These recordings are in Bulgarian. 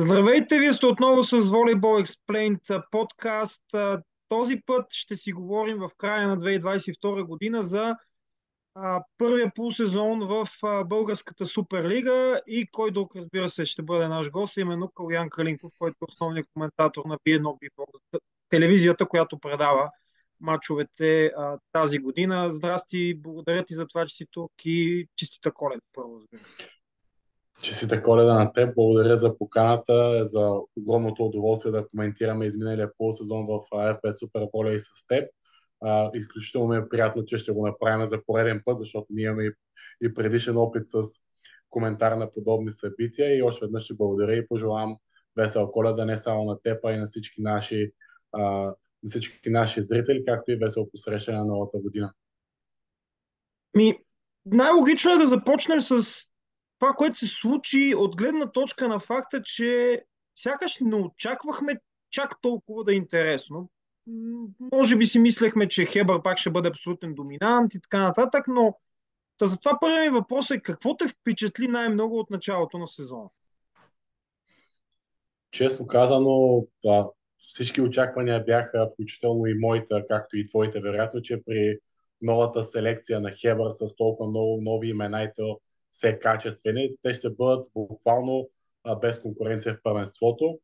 Здравейте, вие сте отново с Volleyball Explained подкаст. Този път ще си говорим в края на 2022 година за първия полусезон в Българската Суперлига и кой друг, разбира се, ще бъде наш гост, именно Калян Калинков, който е основният коментатор на B1 телевизията, която предава мачовете а, тази година. Здрасти, благодаря ти за това, че си тук и честита коледа, първо, разбира се. Честита коледа на теб. Благодаря за поканата, за огромното удоволствие да коментираме изминалия полусезон в F5 Super Volley и с теб. А, изключително ми е приятно, че ще го направим за пореден път, защото ние имаме и, и предишен опит с коментар на подобни събития и още веднъж ще благодаря и пожелавам весел коледа не само на теб, а и на всички наши, а, на всички наши зрители, както и весело посрещане на новата година. Ми, най-логично е да започнем с това, което се случи от гледна точка на факта, че сякаш не очаквахме чак толкова да е интересно. Може би си мислехме, че Хебър пак ще бъде абсолютен доминант и така нататък, но та затова първият ми въпрос е какво те впечатли най-много от началото на сезона? Честно казано, всички очаквания бяха, включително и моите, както и твоите, вероятно, че при новата селекция на Хебър с толкова много нови имена и то все качествени, те ще бъдат буквално а, без конкуренция в първенството.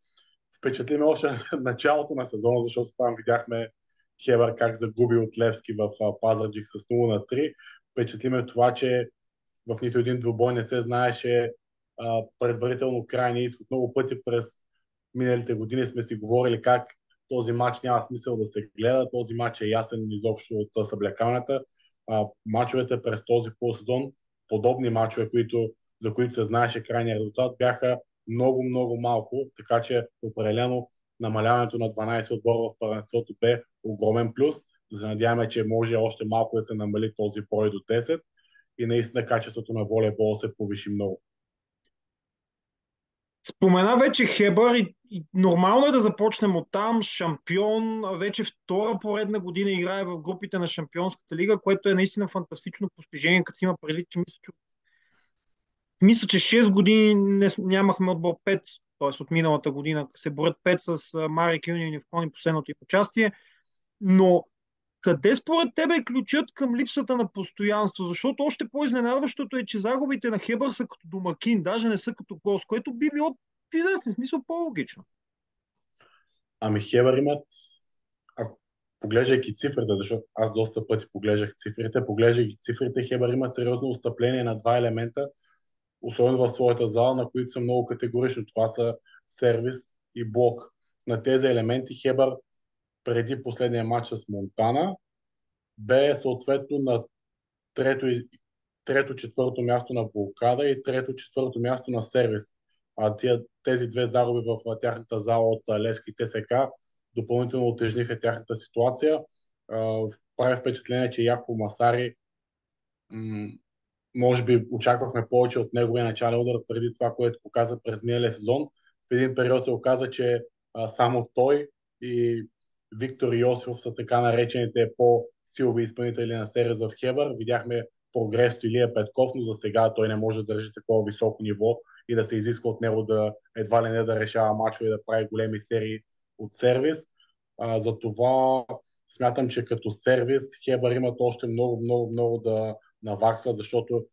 Впечатли ме още началото на сезона, защото там видяхме Хебър как загуби от Левски в Пазарджик с 0 на 3. Впечатли ме това, че в нито един двубой не се знаеше а, предварително крайния изход. Много пъти през миналите години сме си говорили как този матч няма смисъл да се гледа, този матч е ясен изобщо от съблекаването. Мачовете през този полусезон подобни мачове, които, за които се знаеше крайния резултат, бяха много, много малко, така че определено намаляването на 12 отбора в първенството бе огромен плюс. Да се надяваме, че може още малко да се намали този брой до 10 и наистина качеството на волейбол се повиши много. Спомена вече Хебър и, и нормално е да започнем от там. Шампион, вече втора поредна година играе в групите на Шампионската лига, което е наистина фантастично постижение, като си има предвид, че мисля, че, мисля, че 6 години не, нямахме отбор 5, т.е. от миналата година се борят 5 с Мари Кюни и Вкони последното им участие. Но къде според тебе е ключът към липсата на постоянство? Защото още по-изненадващото е, че загубите на Хебър са като домакин, даже не са като гост, което би било в известен смисъл по-логично. Ами Хебър имат, ако поглеждайки цифрите, защото аз доста пъти поглеждах цифрите, поглеждайки цифрите, Хебър имат сериозно отстъпление на два елемента, особено в своята зала, на които са много категорични. Това са сервис и блок. На тези елементи Хебър преди последния матч с Монтана, бе съответно на трето, трето четвърто място на блокада и трето четвърто място на сервис. А тия, тези две загуби в тяхната зала от Лески и ТСК допълнително отежниха тяхната ситуация. Прави впечатление, че Яко Масари м- може би очаквахме повече от неговия начален удар преди това, което показа през миналия сезон. В един период се оказа, че а, само той и Виктор Йосифов са така наречените по-силови изпълнители на серия в Хебър. Видяхме прогрес Илия Петков, но за сега той не може да държи такова високо ниво и да се изисква от него да едва ли не да решава мачове и да прави големи серии от сервис. А, затова смятам, че като сервис Хебър имат още много, много, много да наваксват, защото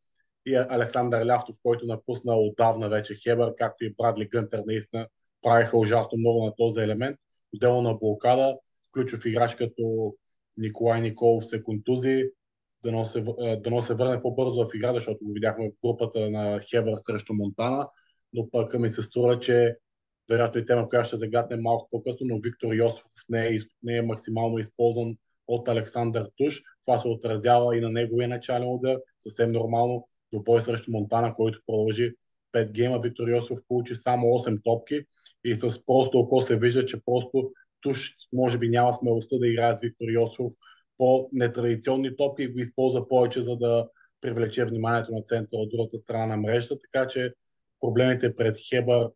и Александър Ляхтов, който напусна отдавна вече Хебър, както и Брадли Гънтер, наистина правиха ужасно много на този елемент. Отделно на блокада, ключов играч като Николай Николов се контузи, да се, да се върне по-бързо в игра, защото го видяхме в групата на Хебър срещу Монтана, но пък ми се струва, че вероятно и тема, която ще загадне малко по-късно, но Виктор Йосиф не е, не е максимално използван от Александър Туш. Това се отразява и на неговия начален удар. Съвсем нормално до бой срещу Монтана, който продължи 5 гейма. Виктор Йосиф получи само 8 топки и с просто око се вижда, че просто Туш може би няма смелостта да играе с Виктор Йосифов по нетрадиционни топки и го използва повече, за да привлече вниманието на центъра от другата страна на мрежата, така че проблемите пред Хебър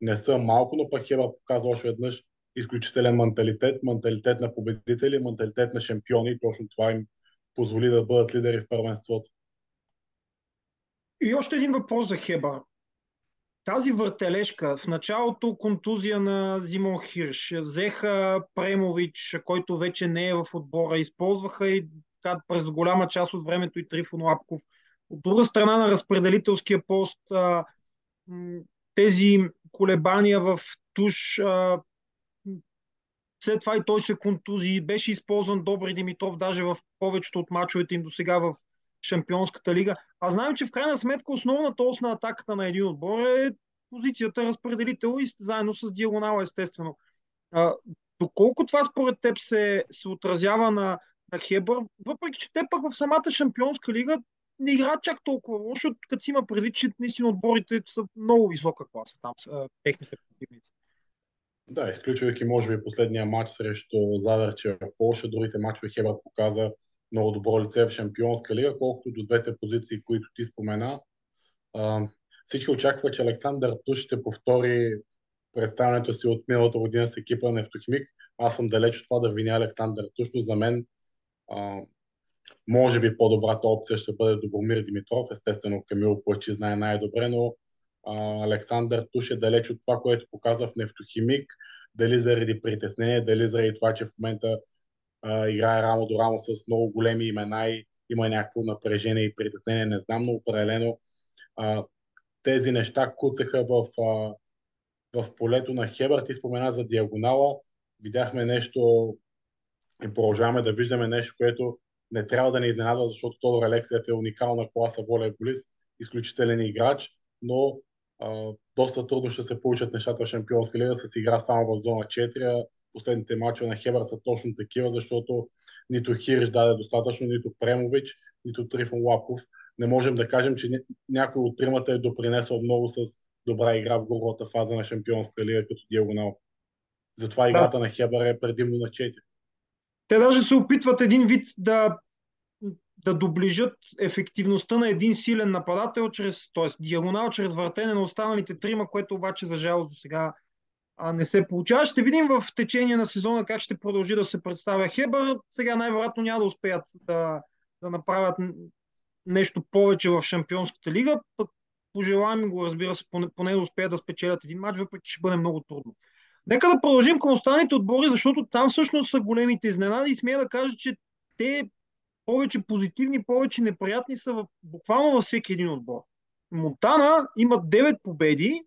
не са малко, но пък Хебър показва още веднъж изключителен менталитет, менталитет на победители, менталитет на шампиони и точно това им позволи да бъдат лидери в първенството. И още един въпрос за Хебър. Тази въртележка, в началото контузия на Зимон Хирш, взеха Премович, който вече не е в отбора, използваха и така, през голяма част от времето и Трифон Лапков. От друга страна на разпределителския пост, тези колебания в туш, след това и той се контузи, беше използван Добри Димитров даже в повечето от мачовете им до сега в Шампионската лига. А знаем, че в крайна сметка основната ос на атаката на един отбор е позицията разпределител и заедно с диагонала, естествено. А, доколко това според теб се, се отразява на, на Хебър, въпреки че те пък в самата Шампионска лига не играят чак толкова лошо, като си има предвид, че наистина отборите са много висока класа там, са, техните противници. Да, изключвайки може би последния матч срещу Заверче в Польша, другите матчове Хебър показа много добро лице в Шампионска лига, колкото до двете позиции, които ти спомена. А, всички очаква, че Александър Туш ще повтори представянето си от миналата година с екипа на Ефтохимик. Аз съм далеч от това да виня Александър Туш, но за мен а, може би по-добрата опция ще бъде Добромир Димитров. Естествено, Камил Плачи знае най-добре, но а, Александър Туш е далеч от това, което показва в Нефтохимик. Дали заради притеснение, дали заради това, че в момента играе рамо до рамо с много големи имена и има някакво напрежение и притеснение, не знам, но определено а, тези неща куцаха в, а, в полето на Хебър. Ти спомена за диагонала. Видяхме нещо и продължаваме да виждаме нещо, което не трябва да не изненадва, защото Тодор Алексиев е уникална класа волейболист, изключителен играч, но а, доста трудно ще се получат нещата в Шампионска лига с игра само в зона 4. Последните мачове на Хебър са точно такива, защото нито Хириш даде достатъчно, нито Премович, нито Трифон Лапков. Не можем да кажем, че някой от тримата е допринесъл много с добра игра в грубата фаза на Шампионска лига като диагонал. Затова играта да. на Хебър е предимно на 4. Те даже се опитват един вид да да доближат ефективността на един силен нападател, чрез, т.е. диагонал, чрез въртене на останалите трима, което обаче за жалост до сега а, не се получава. Ще видим в течение на сезона как ще продължи да се представя Хебър. Сега най-вероятно няма да успеят да, да направят нещо повече в Шампионската лига. Пък пожелаем го, разбира се, поне, поне да успеят да спечелят един матч, въпреки че ще бъде много трудно. Нека да продължим към останалите отбори, защото там всъщност са големите изненади и смея да кажа, че те повече позитивни, повече неприятни са в, буквално във всеки един отбор. Монтана има 9 победи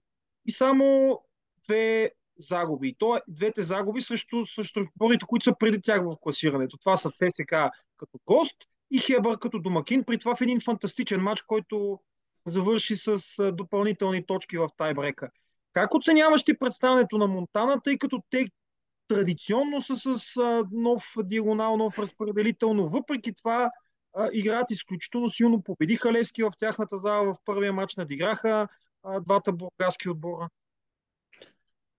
и само две загуби. То е двете загуби срещу, срещу отборите, които са преди тях в класирането. Това са ЦСК като гост и Хебър като домакин. При това в един фантастичен матч, който завърши с допълнителни точки в тайбрека. Как оценяваш ти представянето на Монтана, тъй като те традиционно са с нов диагонал, нов разпределител, но въпреки това играят изключително силно. Победиха Левски в тяхната зала в първия матч, надиграха двата бургаски отбора.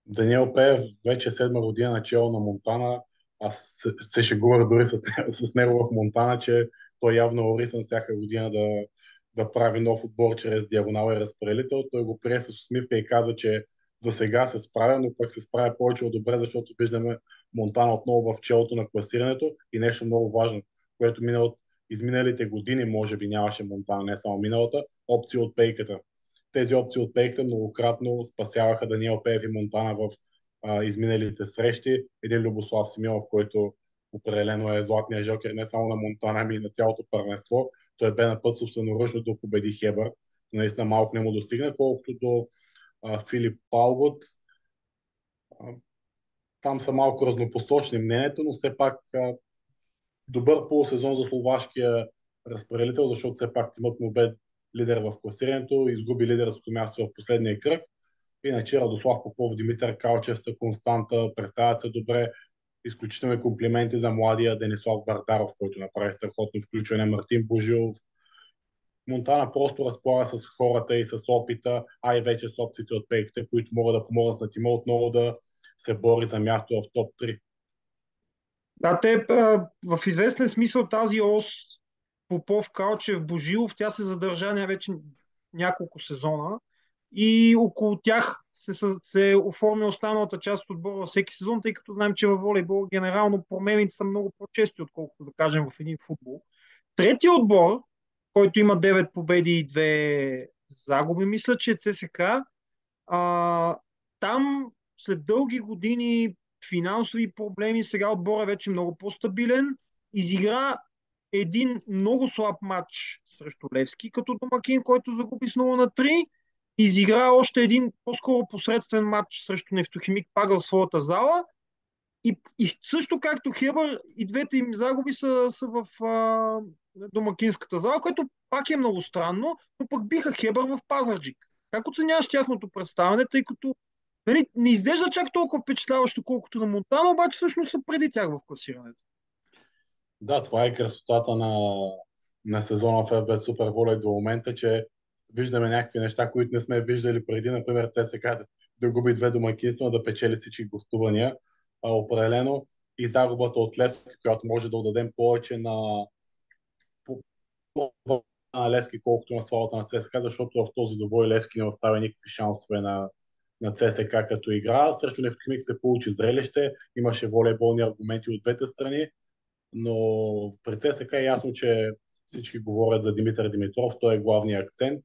Даниел Пеев вече седма година начало на Монтана. Аз се шегувах дори с, с него в Монтана, че той явно е орисан всяка година да, да прави нов отбор чрез диагонал и разпределител. Той го прие с усмивка и каза, че за сега се справя, но пък се справя повече от добре, защото виждаме Монтана отново в челото на класирането и нещо много важно, което минало от изминалите години, може би нямаше Монтана, не само миналата, опции от пейката. Тези опции от пейката многократно спасяваха Даниел Пеев и Монтана в а, изминалите срещи. Един Любослав Симеонов, който определено е златния жокер не само на Монтана, ами и на цялото първенство. Той бе на път собственоръчно да победи Хебър. Наистина малко не му достигна, колкото до а, Филип Палгот. А, там са малко разнопосочни мнението, но все пак а, добър полусезон за словашкия разпределител, защото все пак тимът му бе лидер в класирането, изгуби лидерското място в последния кръг. Иначе Радослав Попов, Димитър Калчев са константа, представят се добре. Изключителни комплименти за младия Денислав Бардаров, който направи страхотно включване. Мартин Божилов, Монтана просто разполага с хората и с опита, а и вече с опциите от пейките, които могат да помогнат на тима отново да се бори за място в топ 3. Да, те в известен смисъл тази ос Попов, Калчев, Божилов, тя се задържа вече няколко сезона и около тях се, се оформя останалата част от отбора във всеки сезон, тъй като знаем, че във волейбол генерално промените са много по-чести, отколкото да кажем в един футбол. Третия отбор, който има 9 победи и 2 загуби. Мисля, че ЦСК А, там след дълги години финансови проблеми, сега отбора е вече много по-стабилен. Изигра един много слаб матч срещу Левски като домакин, който загуби с 0 на 3. Изигра още един по-скоро посредствен матч срещу Нефтохимик пак в своята зала. И, и също както Хебър, и двете им загуби са, са в а, домакинската зала, което пак е много странно, но пък биха Хебър в Пазарджик. Как оценяваш тяхното представяне, тъй като нали, не изглежда чак толкова впечатляващо, колкото на Монтана, обаче всъщност са преди тях в класирането. Да, това е красотата на, на сезона в FB Супер Волей до момента, че виждаме някакви неща, които не сме виждали преди, например ЦСК да, губи две домакинства, да печели всички гостувания, а, определено. И загубата от Лески, която може да отдадем повече на, на Лески, колкото на славата на ЦСК, защото в този добой Лески не оставя никакви шансове на, на ЦСК като игра. Срещу Нефтохимик се получи зрелище, имаше волейболни аргументи от двете страни, но при ЦСК е ясно, че всички говорят за Димитър Димитров, той е главният акцент,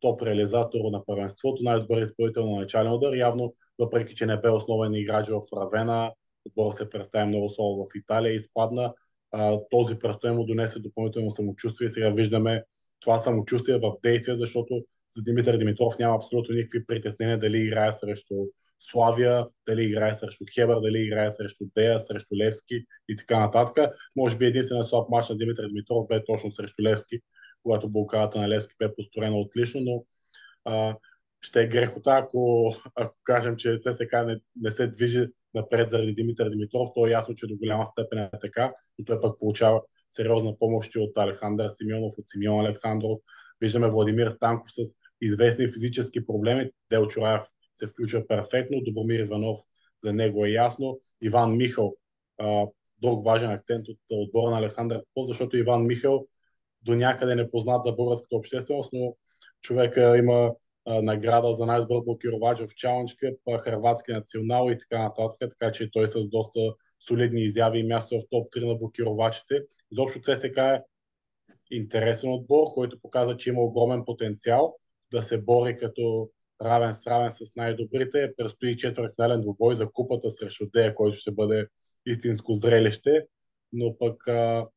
топ реализатор на първенството, най-добър изпълнител на начален удар. Явно, въпреки че не бе основен играч в Равена, отбор се представи много соло в Италия, изпадна. А, този престой му донесе допълнително самочувствие. Сега виждаме това самочувствие в действие, защото за Димитър Димитров няма абсолютно никакви притеснения дали играе срещу Славия, дали играе срещу Хебър, дали играе срещу Дея, срещу Левски и така нататък. Може би единствено слаб мач на Димитър Димитров бе точно срещу Левски, когато блокадата на Левски бе построена отлично, но а, ще е грехота, ако, ако кажем, че ЦСК не, не се движи напред заради Димитър Димитров. То е ясно, че до голяма степен е така, но той пък получава сериозна помощ от Александър Симеонов, от Симеон Александров. Виждаме Владимир Станков с известни физически проблеми. Дел Чураев се включва перфектно, Добромир Иванов за него е ясно. Иван Михал, друг важен акцент от отбора на Александър Попов, защото Иван Михал до някъде не познат за българската общественост, но човека има а, награда за най-добър блокировач в Challenge Cup, Хрватски национал и така нататък, така че той с доста солидни изяви и място в топ 3 на блокировачите. Изобщо ЦСК е интересен отбор, който показва, че има огромен потенциал да се бори като равен с равен с най-добрите. Предстои четвъртфинален двубой за купата срещу Дея, който ще бъде истинско зрелище. Но пък а,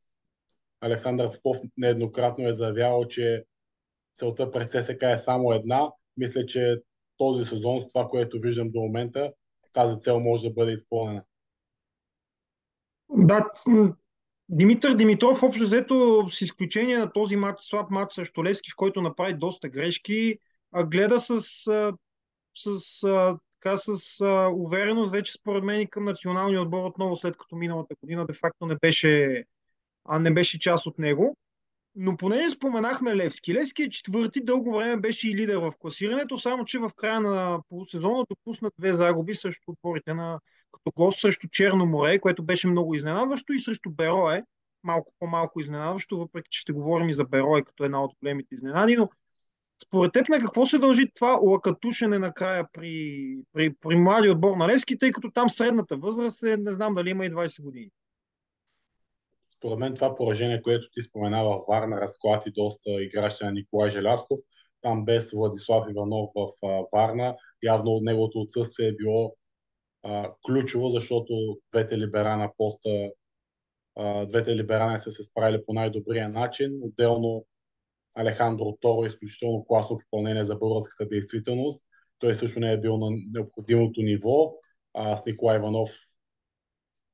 Александър Попов нееднократно е заявявал, че целта пред ССК е само една. Мисля, че този сезон, с това, което виждам до момента, тази цел може да бъде изпълнена. Да, Димитър Димитров, общо взето, с изключение на този матч, слаб матч срещу Левски, в който направи доста грешки, гледа с, с, така, с увереност вече според мен и към националния отбор отново след като миналата година де факто не беше, не беше част от него. Но понеже споменахме Левски. Левски е четвърти, дълго време беше и лидер в класирането, само че в края на полусезона допусна две загуби срещу отборите на като гост срещу Черно море, което беше много изненадващо и срещу Берое, малко по-малко изненадващо, въпреки че ще говорим и за Берое като една от големите изненади, но според теб на какво се дължи това лакатушене накрая при, при, при млади отбор на Левски, тъй като там средната възраст е, не знам дали има и 20 години? Според мен това поражение, което ти споменава Варна, разклати доста играща на Николай Желясков. Там без Владислав Иванов в Варна, явно от неговото отсъствие е било а, ключово, защото двете либера на поста, а, двете либерани са се справили по най-добрия начин. Отделно Алехандро Торо е изключително класно попълнение за българската действителност. Той също не е бил на необходимото ниво. А, с Николай Иванов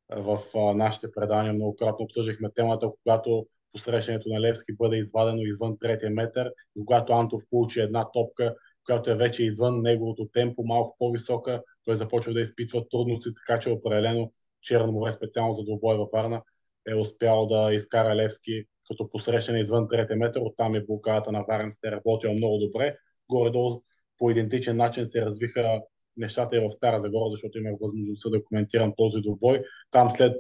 в а, нашите предания многократно обсъждахме темата, когато посрещането на Левски бъде извадено извън третия метър, когато Антов получи една топка, която е вече извън неговото темпо, малко по-висока, той започва да изпитва трудности, така че определено Черно море, специално за двобой във Варна, е успял да изкара Левски като посрещане извън третия метър. Оттам е блокадата на Варенците работила много добре. Горе-долу по идентичен начин се развиха нещата и в Стара Загора, защото имах възможността да коментирам този двобой. Там след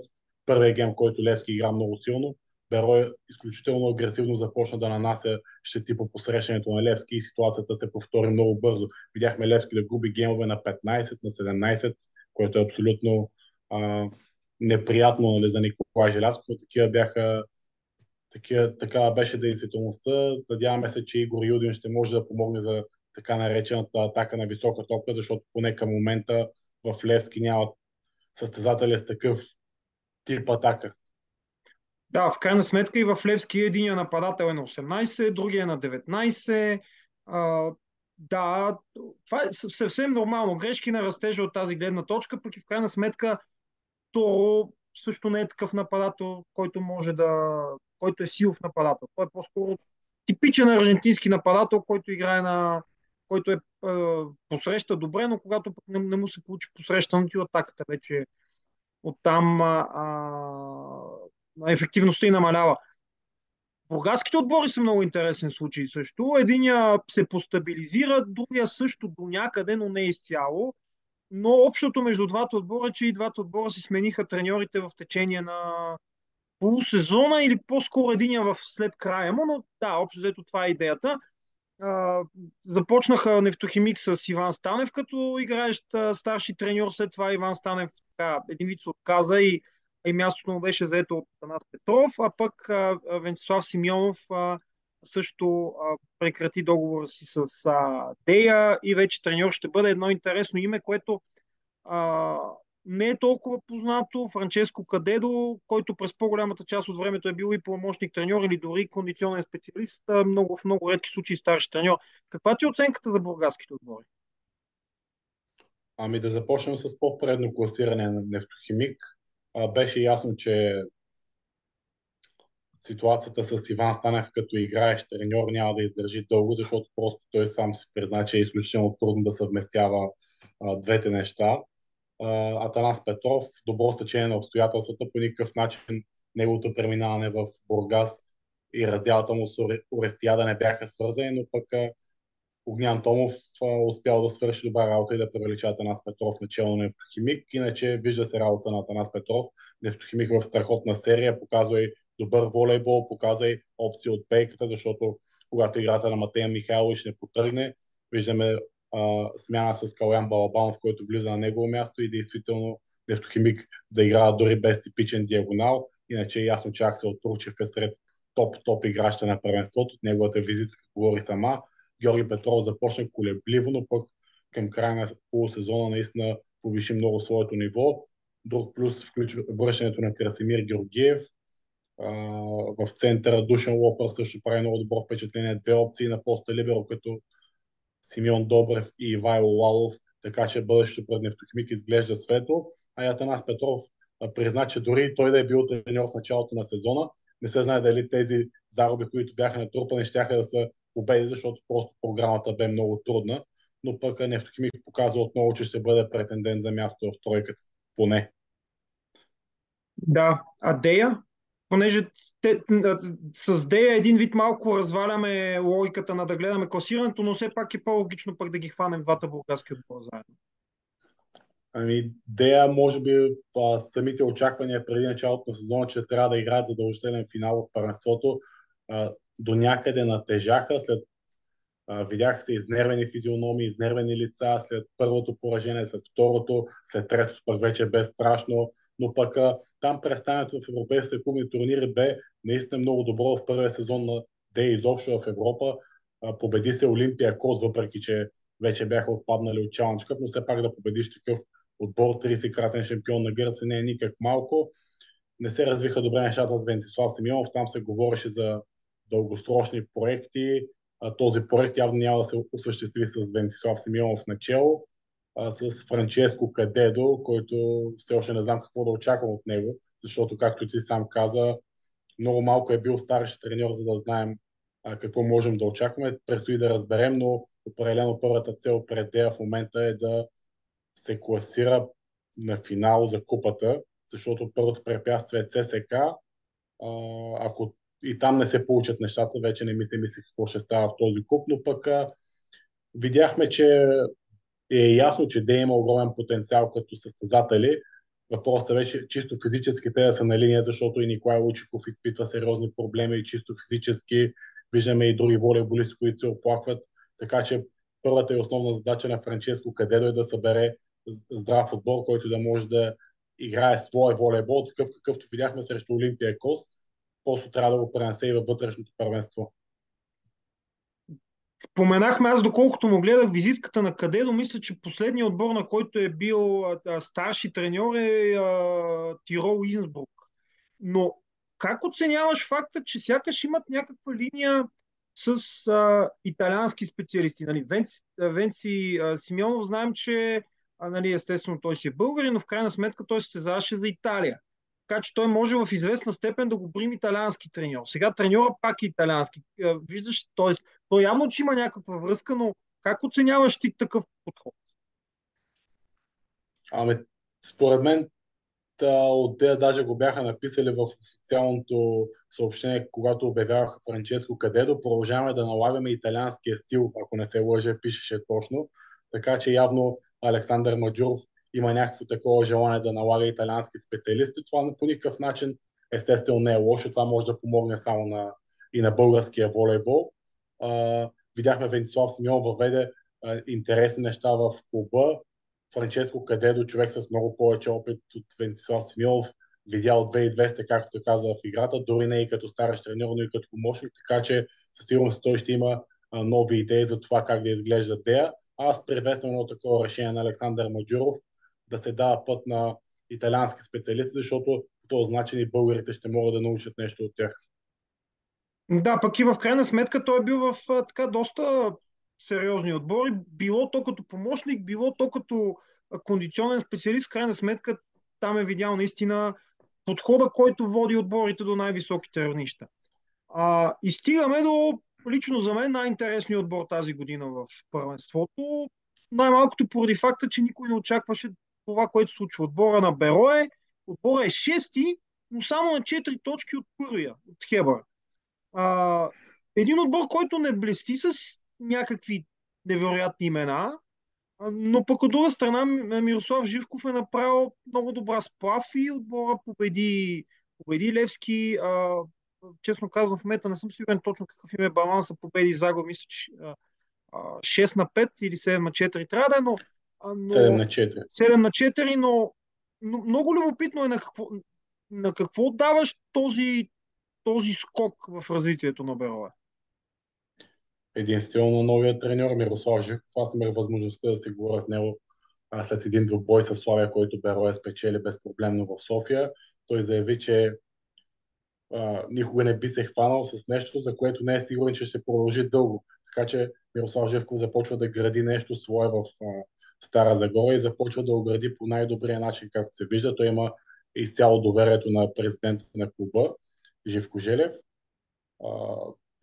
първия гем, който Левски игра много силно, Берой изключително агресивно започна да нанася щети по посрещането на Левски и ситуацията се повтори много бързо. Видяхме Левски да губи гемове на 15, на 17, което е абсолютно а, неприятно нали, за Николай Желязков. Такива бяха такива, такава беше действителността. Надяваме се, че Игор Юдин ще може да помогне за така наречената атака на висока топка, защото поне към момента в Левски няма състезатели с такъв тип атака. Да, в крайна сметка и в Левски единия нападател е на 18, другия е на 19. А, да, това е съвсем нормално. Грешки на растежа от тази гледна точка, пък и в крайна сметка Торо също не е такъв нападател, който може да. който е силов нападател. Той е по-скоро типичен аржентински нападател, който играе на. който е, е посреща добре, но когато не, не му се получи посрещането и атаката вече оттам а, ефективността и намалява. Бургаските отбори са много интересен случай също. Единия се постабилизира, другия също до някъде, но не изцяло. Но общото между двата отбора, че и двата отбора си смениха треньорите в течение на полусезона или по-скоро единия в след края му, но да, общо взето това е идеята. Започнаха нефтохимик с Иван Станев като играещ старши треньор, след това Иван Станев така, един вид се отказа и и мястото му беше заето от Танас Петров, а пък Венцислав Симеонов също прекрати договора си с Дея и вече треньор ще бъде едно интересно име, което не е толкова познато. Франческо Кадедо, който през по-голямата част от времето е бил и помощник треньор или дори кондиционен специалист, много, в много редки случаи старши треньор. Каква ти е оценката за българските отбори? Ами да започнем с по-предно класиране на нефтохимик а, беше ясно, че ситуацията с Иван Станев като играещ треньор няма да издържи дълго, защото просто той сам си призна, че е изключително трудно да съвместява а, двете неща. А, Атанас Петров, добро стечение на обстоятелствата, по никакъв начин неговото преминаване в Бургас и разделата му с Орестия да не бяха свързани, но пък Огнян Томов успял да свърши добра работа и да превелича Атанас Петров начало на Нефтохимик. Иначе вижда се работа на Атанас Петров. Нефтохимик в страхотна серия показва и добър волейбол, показва и опции от пейката, защото когато играта на Матея Михайлович не потръгне, виждаме а, смяна с Калян Балабанов, който влиза на негово място и действително Нефтохимик заиграва дори без типичен диагонал. Иначе ясно, че Аксел Турчев е сред топ-топ играща на първенството. Неговата визитка говори сама. Георги Петров започна колебливо, но пък към края на полусезона наистина повиши много своето ниво. Друг плюс включва връщането на Красимир Георгиев. в центъра Душан Лопър също прави много добро впечатление. Две опции на поста Либеро, като Симеон Добрев и Ивайло Лалов, така че бъдещето пред Нефтохимик изглежда светло. А и Атанас Петров призна, че дори той да е бил треньор в началото на сезона, не се знае дали тези зароби, които бяха натрупани, ще да са победи, защото просто програмата бе много трудна, но пък Нефтохимик показва отново, че ще бъде претендент за място в тройката, поне. Да, а Дея? Понеже те, с Дея един вид малко разваляме логиката на да гледаме класирането, но все пак е по-логично пък да ги хванем двата български отбора заедно. Ами, Дея, може би, самите очаквания преди началото на сезона, че трябва да играят задължителен финал в първенството, до някъде натежаха, след а, се изнервени физиономии, изнервени лица, след първото поражение, след второто, след третото пък вече бе страшно, но пък там представянето в европейските клубни турнири бе наистина много добро в първия сезон на Де изобщо в Европа. Победи се Олимпия Коз, въпреки че вече бяха отпаднали от Cup, но все пак да победиш такъв отбор, 30-кратен шампион на Гърция не е никак малко. Не се развиха добре нещата с Вентислав Симеонов, там се говореше за дългосрочни проекти. Този проект явно няма да се осъществи с Вентислав Симеонов начало, а с Франческо Кадедо, който все още не знам какво да очаквам от него, защото, както ти сам каза, много малко е бил старши треньор, за да знаем какво можем да очакваме. Предстои да разберем, но определено първата цел пред Дея в момента е да се класира на финал за купата, защото първото препятствие е ЦСК. Ако и там не се получат нещата, вече не ми се мисли какво ще става в този куп, но пък а, видяхме, че е ясно, че Де има огромен потенциал като състезатели. Въпросът вече чисто физически те да са на линия, защото и Николай Лучиков изпитва сериозни проблеми и чисто физически виждаме и други волейболисти, които се оплакват. Така че първата и основна задача на Франческо къде е да събере здрав отбор, който да може да играе своя волейбол, такъв какъвто видяхме срещу Олимпия Кост просто трябва да го пренесе и във вътрешното първенство. Споменахме аз, доколкото му гледах визитката на Кадедо, мисля, че последният отбор, на който е бил а, старши треньор е а, Тирол Инсбрук. Но как оценяваш факта, че сякаш имат някаква линия с а, италиански специалисти? Нали, Венци, Венци а, Симеонов знаем, че а, нали, естествено той си е българин, но в крайна сметка той се състезаваше за Италия. Така че той може в известна степен да го брим италиански треньор. Сега треньора пак е италиански. Виждаш, т.е. той явно, че има някаква връзка, но как оценяваш ти такъв подход? Ами, според мен от те даже го бяха написали в официалното съобщение, когато обявяваха Франческо Кадедо. Продължаваме да налагаме италианския стил, ако не се лъже, пишеше точно. Така че явно Александър Маджуров има някакво такова желание да налага италиански специалисти. Това по никакъв начин естествено не е лошо. Това може да помогне само на, и на българския волейбол. А, видяхме Венцислав Симеон въведе а, интересни неща в клуба. Франческо Кадедо, човек с много повече опит от Венцислав Симеонов, видя от 2200, както се казва в играта, дори не и като старащ треньор, но и като помощник, така че със сигурност той ще има а, нови идеи за това как да изглежда Дея. Аз приветствам едно такова решение на Александър Маджуров да се дава път на италиански специалисти, защото по този начин и българите ще могат да научат нещо от тях. Да, пък и в крайна сметка той е бил в така доста сериозни отбори. Било то като помощник, било то като кондиционен специалист, в крайна сметка там е видял наистина подхода, който води отборите до най-високите равнища. А, и стигаме до лично за мен най-интересният отбор тази година в първенството. Най-малкото поради факта, че никой не очакваше това, което случва. Отбора на Берое, отбора е шести, но само на 4 точки от първия, от Хебър. А, един отбор, който не блести с някакви невероятни имена, но пък от друга страна Мирослав Живков е направил много добра сплав и отбора победи, победи Левски. А, честно казвам, в момента не съм сигурен точно какъв им е баланса победи загуба. Мисля, че а, 6 на 5 или 7 на 4 трябва да е, но но, 7 на 4. 7 на 4, но, но много любопитно е на какво, на какво даваш този, този скок в развитието на Берове. Единствено новия треньор Мирослав Живков. Аз имах възможността да се говоря с него а след един двубой с Славия, който Берое спечели безпроблемно в София. Той заяви, че а, никога не би се хванал с нещо, за което не е сигурен, че ще продължи дълго. Така че Мирослав Живков започва да гради нещо свое в а, Стара Загора и започва да огради по най-добрия начин, както се вижда. Той има изцяло доверието на президента на клуба, Живко Желев.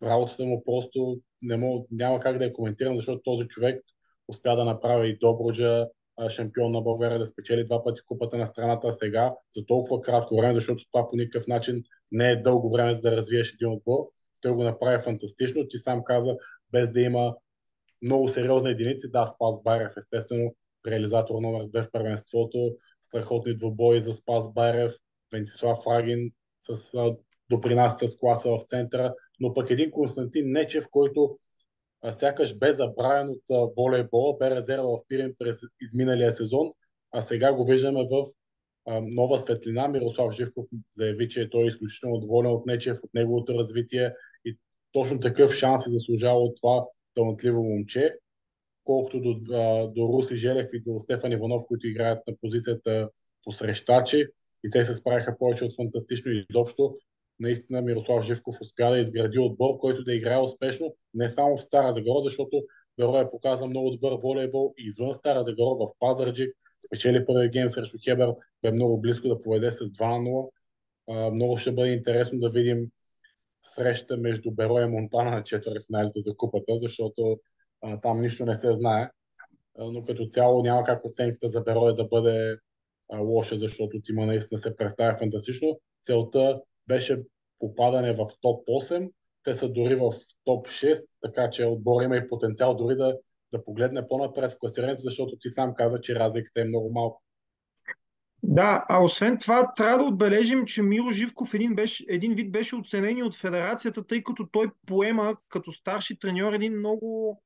Работата му просто не мога, няма как да я коментирам, защото този човек успя да направи и Добруджа шампион на България, да спечели два пъти купата на страната сега за толкова кратко време, защото това по никакъв начин не е дълго време за да развиеш един отбор. Той го направи фантастично. Ти сам каза, без да има много сериозни единици. Да, Спас Байрев, естествено, реализатор номер 2 в първенството, страхотни двобои за Спас Байрев, Вентислав Фрагин с допринася с класа в центъра, но пък един Константин Нечев, който а, сякаш бе забравен от а, волейбола, бе резерва в Пирин през изминалия сезон, а сега го виждаме в а, нова светлина. Мирослав Живков заяви, че той е изключително доволен от Нечев, от неговото развитие и точно такъв шанс се заслужава от това талантливо момче, колкото до, до Руси Желев и до Стефан Иванов, които играят на позицията посрещачи и те се справиха повече от фантастично изобщо. Наистина Мирослав Живков успя да изгради отбор, който да играе успешно не само в Стара Загора, защото Беро е показа много добър волейбол и извън Стара Загора в Пазарджик, спечели първия гейм срещу Хебър, бе много близко да поведе с 2 0. Много ще бъде интересно да видим среща между Беро и Монтана на четвъртфиналите за купата, защото а, там нищо не се знае. А, но като цяло няма как оценката за Беро да бъде а, лоша, защото тима наистина се представя фантастично. Целта беше попадане в топ 8. Те са дори в топ 6, така че отбор има и потенциал дори да, да погледне по-напред в класирането, защото ти сам каза, че разликата е много малко. Да, а освен това трябва да отбележим, че Миро Живков един, беше, един вид беше оценен от федерацията, тъй като той поема като старши треньор един много,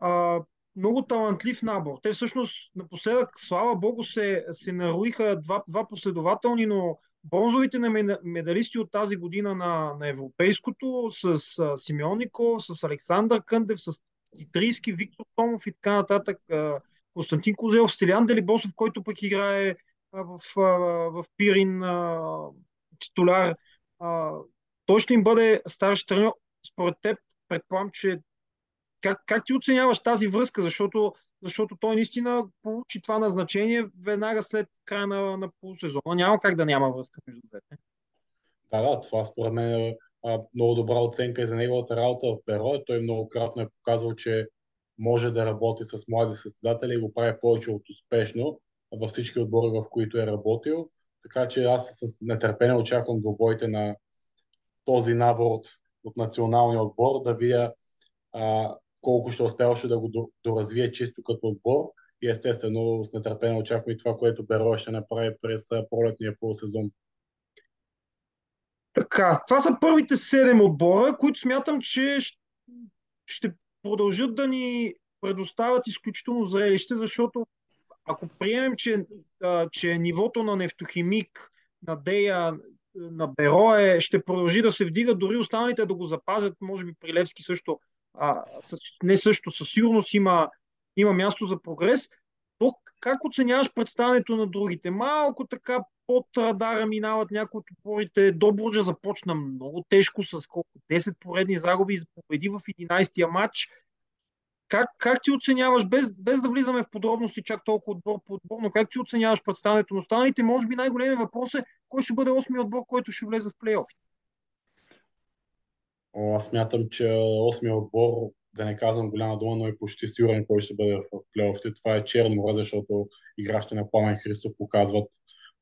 а, много талантлив набор. Те всъщност напоследък, слава богу, се, се наруиха два, два последователни, но бронзовите на медалисти от тази година на, на Европейското с Симеон Никол, с Александър Къндев, с Дитриски, Виктор Томов и така нататък. Константин Козелов, Стилян Делибосов, който пък играе в, в Пирин титуляр. Той ще им бъде старши тренер. Според теб, предполагам, че как, как ти оценяваш тази връзка, защото, защото той наистина получи това назначение веднага след края на, на полусезона. Няма как да няма връзка между двете. Да, да, това според мен е много добра оценка и за неговата работа в Перо. Той многократно е показал, че може да работи с млади състезатели и го прави повече от успешно във всички отбори, в които е работил. Така че аз с нетърпение очаквам двобоите на този набор от, от националния отбор, да видя а, колко ще успяваше да го доразвие чисто като отбор и естествено с нетърпение очаквам и това, което Беро ще направи през пролетния полусезон. Така, това са първите седем отбора, които смятам, че ще продължат да ни предоставят изключително зрелище, защото ако приемем, че, че нивото на нефтохимик, на Дея, на Беро е, ще продължи да се вдига, дори останалите да го запазят, може би при Левски също, а, с, не също, със сигурност има, има място за прогрес, то как оценяваш представянето на другите? Малко така под радара минават някои от отборите. Добруджа започна много тежко с колко 10 поредни загуби и победи в 11-я матч. Как, как ти оценяваш, без, без да влизаме в подробности чак толкова отбор по отбор, но как ти оценяваш представянето на останалите? Може би най-големият въпрос е кой ще бъде 8 отбор, който ще влезе в плейофи? Аз смятам, че 8 отбор, да не казвам голяма дума, но е почти сигурен кой ще бъде в плейофите. Това е Черно защото игращите на Пламен Христов показват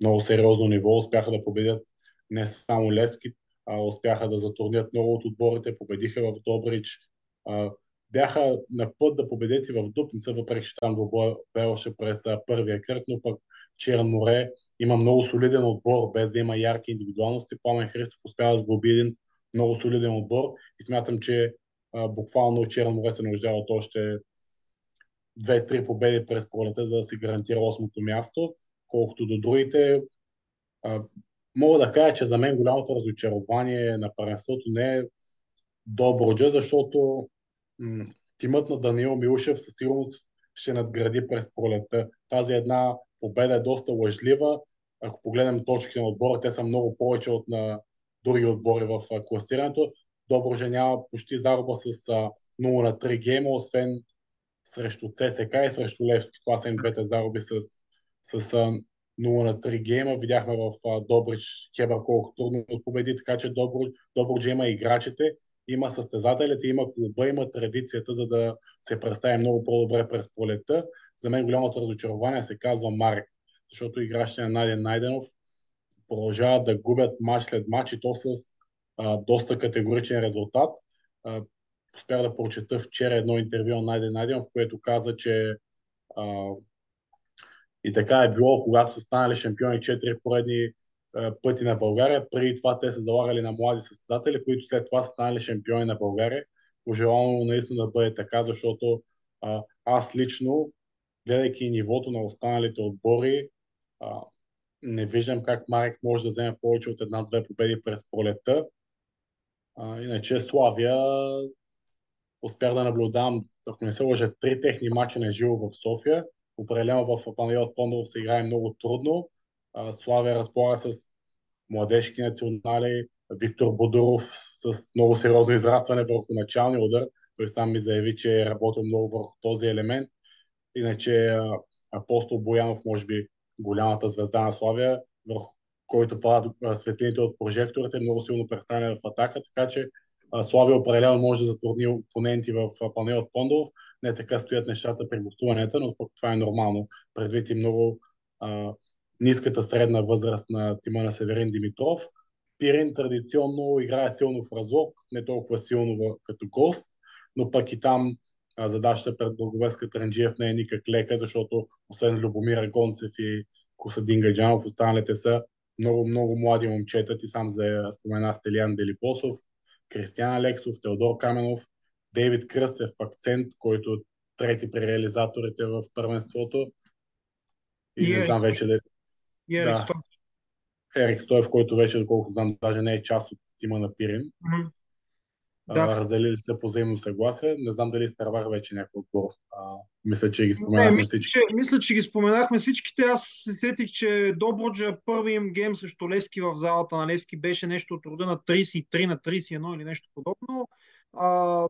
много сериозно ниво. Успяха да победят не само Левски, а успяха да затурнят много от отборите, победиха в Добрич, бяха на път да победят и в Дупница, въпреки че там двобой беше през първия кръг, но пък Черно море има много солиден отбор, без да има ярки индивидуалности. Пламен Христов успя да сглоби един много солиден отбор и смятам, че а, буквално Черно море се нуждава от още две-три победи през пролета, за да си гарантира осмото място. Колкото до другите, а, мога да кажа, че за мен голямото разочарование на паренството не е Доброджа, защото тимът на Даниил Милушев със сигурност ще надгради през пролета. Тази една победа е доста лъжлива. Ако погледнем точки на отбора, те са много повече от на други отбори в класирането. Доброжа няма почти заруба с 0 на 3 гейма, освен срещу ЦСК и срещу Левски. Това са им двете заруби с, с 0 на 3 гейма. Видяхме в Добрич Хебър колко трудно победи, така че Добрич има играчите има състезателите, има клуба, има традицията, за да се представи много по-добре през пролета. За мен голямото разочарование се казва Марек, защото играчите на Найден Найденов продължават да губят матч след матч и то с а, доста категоричен резултат. Успях да прочета вчера едно интервю на Найден Найденов, в което каза, че а, и така е било, когато са станали шампиони 4 поредни пъти на България. Преди това те са залагали на млади състезатели, които след това са станали шампиони на България. Пожелавам наистина да бъде така, защото а, аз лично, гледайки нивото на останалите отбори, а, не виждам как Марек може да вземе повече от една-две победи през пролета. А, иначе Славия успях да наблюдавам, ако не се лъжа, три техни мача на живо в София. Определено в Панайот Пондов се играе много трудно Славя разполага с младежки национали, Виктор Бодуров с много сериозно израстване върху началния удар. Той сам ми заяви, че е работил много върху този елемент. Иначе Апостол Боянов, може би голямата звезда на Славия, върху който падат светлините от прожекторите, много силно представя в атака, така че Славия определено може да затрудни опоненти в панел от Пондов. Не така стоят нещата при гостуването, но това е нормално, предвид и много а, ниската средна възраст на тима на Северин Димитров. Пирин традиционно играе силно в разлог, не толкова силно като гост, но пък и там задачата пред Благовеска Транджиев не е никак лека, защото освен Любомир Гонцев и Косадин Гаджанов, останалите са много, много млади момчета. Ти сам за спомена Стелиан Делипосов, Кристиан Алексов, Теодор Каменов, Дейвид Кръстев акцент, който трети при реализаторите в първенството. И, и не знам вече да и Ерик да. Ерик Стоев, който вече, доколко знам, даже не е част от тима на Пирин. Mm-hmm. да. разделили се по взаимно съгласие. Не знам дали Старбах вече някой отбор. А, мисля, че ги споменахме мисля, всички. Че, мисля, че ги споменахме всичките. Аз се сетих, че Доброджа първи им гейм срещу Лески в залата на Лески беше нещо от рода на 33 на 31 или нещо подобно. А,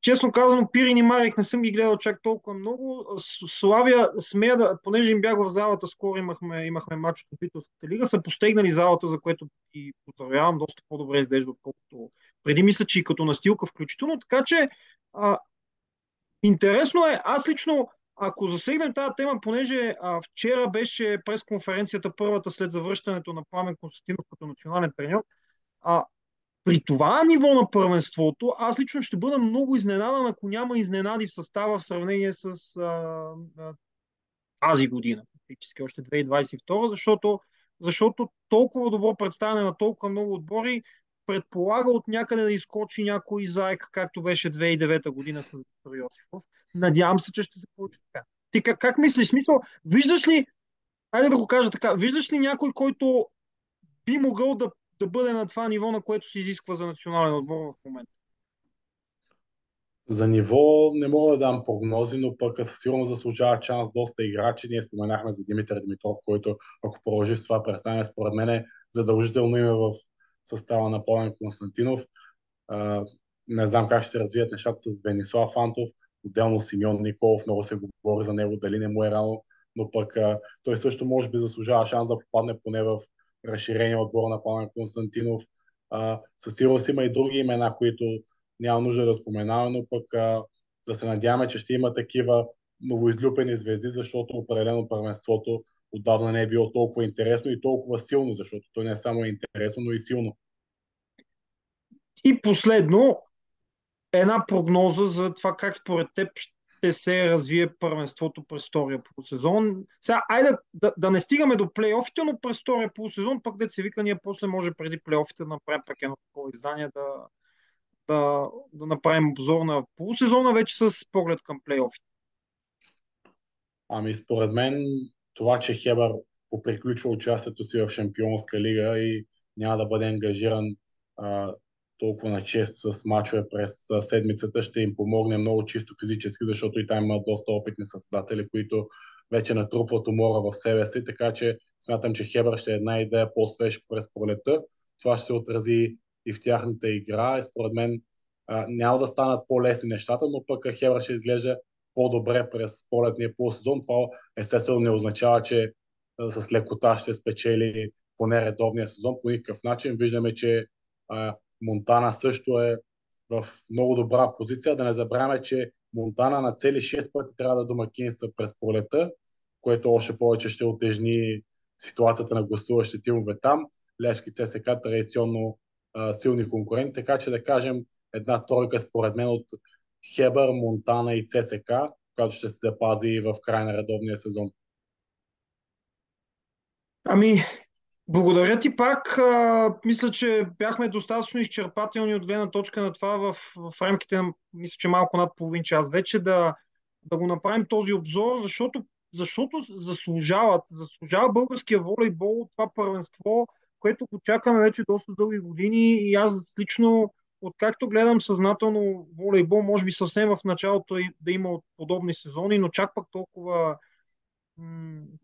честно казвам, Пирин и Марик не съм ги гледал чак толкова много. Славия, смея да, понеже им бях в залата, скоро имахме, имахме матч от Битовската лига, са постегнали залата, за което ги поздравявам, доста по-добре изглежда, отколкото преди мисля, че и като настилка включително. Така че а, интересно е, аз лично ако засегнем тази тема, понеже а, вчера беше пресконференцията първата след завръщането на Пламен Константинов като национален треньор, а, при това ниво на първенството, аз лично ще бъда много изненадан, ако няма изненади в състава в сравнение с а, а, тази година, фактически още 2022, защото, защото толкова добро представяне на толкова много отбори предполага от някъде да изкочи някой заек, както беше 2009 година с Виктор Йосифов. Надявам се, че ще се получи така. Ти как, как мислиш? Смисъл, виждаш ли, айде да го кажа така, виждаш ли някой, който би могъл да да бъде на това ниво, на което се изисква за национален отбор в момента? За ниво не мога да дам прогнози, но пък със сигурност заслужава шанс доста играчи. Ние споменахме за Димитър Димитров, който ако продължи с това престане, според мен е задължително име в състава на Пламен Константинов. не знам как ще се развият нещата с Венислав Фантов, отделно Симеон Николов, много се говори за него, дали не му е рано, но пък той също може би заслужава шанс да попадне поне в разширения отбор на Пламен Константинов. А, със сигурност има и други имена, които няма нужда да споменаваме, но пък а, да се надяваме, че ще има такива новоизлюпени звезди, защото определено първенството отдавна не е било толкова интересно и толкова силно, защото то не е само интересно, но и силно. И последно, една прогноза за това как според теб ще се развие първенството през втория полусезон. Сега, айде да, да не стигаме до плейофите, но през втория полусезон, пък дете се вика, ние после може преди плейофите да направим пак едно такова издание, да, да, да направим обзор на полусезона вече с поглед към плейофите. Ами според мен това, че Хебър поприключва участието си в Шампионска лига и няма да бъде ангажиран а, толкова на често с мачове през седмицата ще им помогне много чисто физически, защото и там има доста опитни състезатели, които вече натрупват умора в себе си, така че смятам, че Хебър ще е една идея по-свеж през пролета. Това ще се отрази и в тяхната игра и според мен а, няма да станат по-лесни нещата, но пък Хебър ще изглежда по-добре през полетния полусезон. Това естествено не означава, че а, с лекота ще спечели поне редовния сезон по никакъв начин. Виждаме, че а, Монтана също е в много добра позиция. Да не забравяме, че Монтана на цели 6 пъти трябва да домакинства през пролета, което още повече ще отежни ситуацията на гласуващите тимове там. Лешки ЦСК традиционно а, силни конкуренти, така че да кажем една тройка според мен от Хебър, Монтана и ЦСК, която ще се запази в края на редовния сезон. Ами, благодаря ти пак. А, мисля, че бяхме достатъчно изчерпателни от гледна точка на това в, в рамките на, мисля, че малко над половин час вече да, да го направим този обзор, защото, защото заслужават, заслужава българския волейбол, това първенство, което го чакаме вече доста дълги години и аз лично, откакто гледам съзнателно волейбол, може би съвсем в началото да има подобни сезони, но чак пък толкова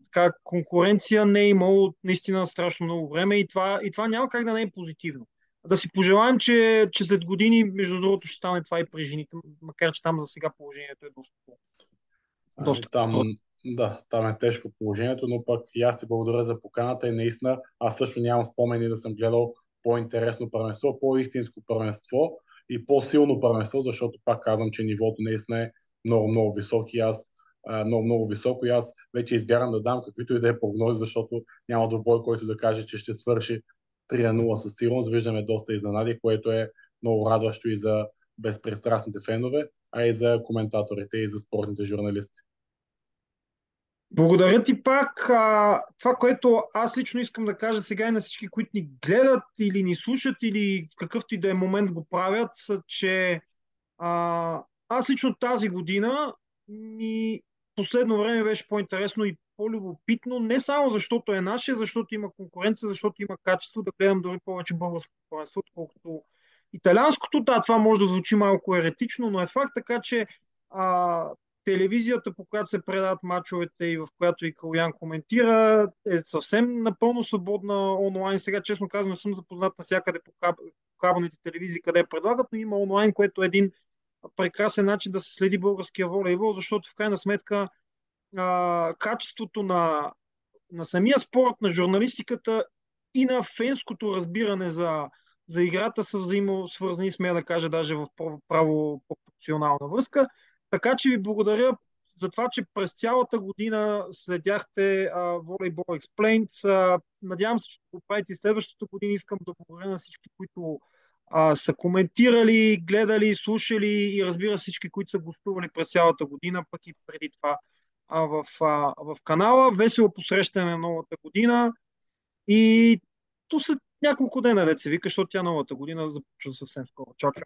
така, конкуренция не е имало наистина страшно много време и това, и това няма как да не е позитивно. Да си пожелаем, че, че след години, между другото, ще стане това и при жените, макар че там за сега положението е доста ами доста там, да, там е тежко положението, но пък и аз ти благодаря за поканата и наистина аз също нямам спомени да съм гледал по-интересно първенство, по-истинско първенство и по-силно първенство, защото пак казвам, че нивото наистина е много, много високо и аз много, много високо и аз вече избягам да дам каквито и да е прогнози, защото няма двобой, който да каже, че ще свърши 3-0 със сигурност. Виждаме доста изненади, което е много радващо и за безпристрастните фенове, а и за коментаторите и за спортните журналисти. Благодаря ти пак. А, това, което аз лично искам да кажа сега и на всички, които ни гледат или ни слушат, или в какъвто и да е момент го правят, че а, аз лично тази година ми последно време беше по-интересно и по-любопитно, не само защото е наше, защото има конкуренция, защото има качество да гледам дори повече българско първенство, отколкото италианското. Да, това може да звучи малко еретично, но е факт, така че а, телевизията, по която се предават мачовете и в която и Калуян коментира, е съвсем напълно свободна онлайн. Сега, честно казвам, не съм запознат навсякъде по, каб, кабелните телевизии, къде предлагат, но има онлайн, което е един прекрасен начин да се следи българския волейбол, защото в крайна сметка а, качеството на, на самия спорт, на журналистиката и на фенското разбиране за, за играта са взаимосвързани, смея да кажа, даже в право пропорционална връзка. Така че ви благодаря за това, че през цялата година следяхте а, Volleyball Explained. А, надявам се, че го правите и следващата година. Искам да благодаря на всички, които а, са коментирали, гледали, слушали и разбира всички, които са гостували през цялата година, пък и преди това а, в, а, в канала. Весело посрещане на новата година и то след няколко дена, деца вика, защото тя новата година започва съвсем скоро. Чао, чао!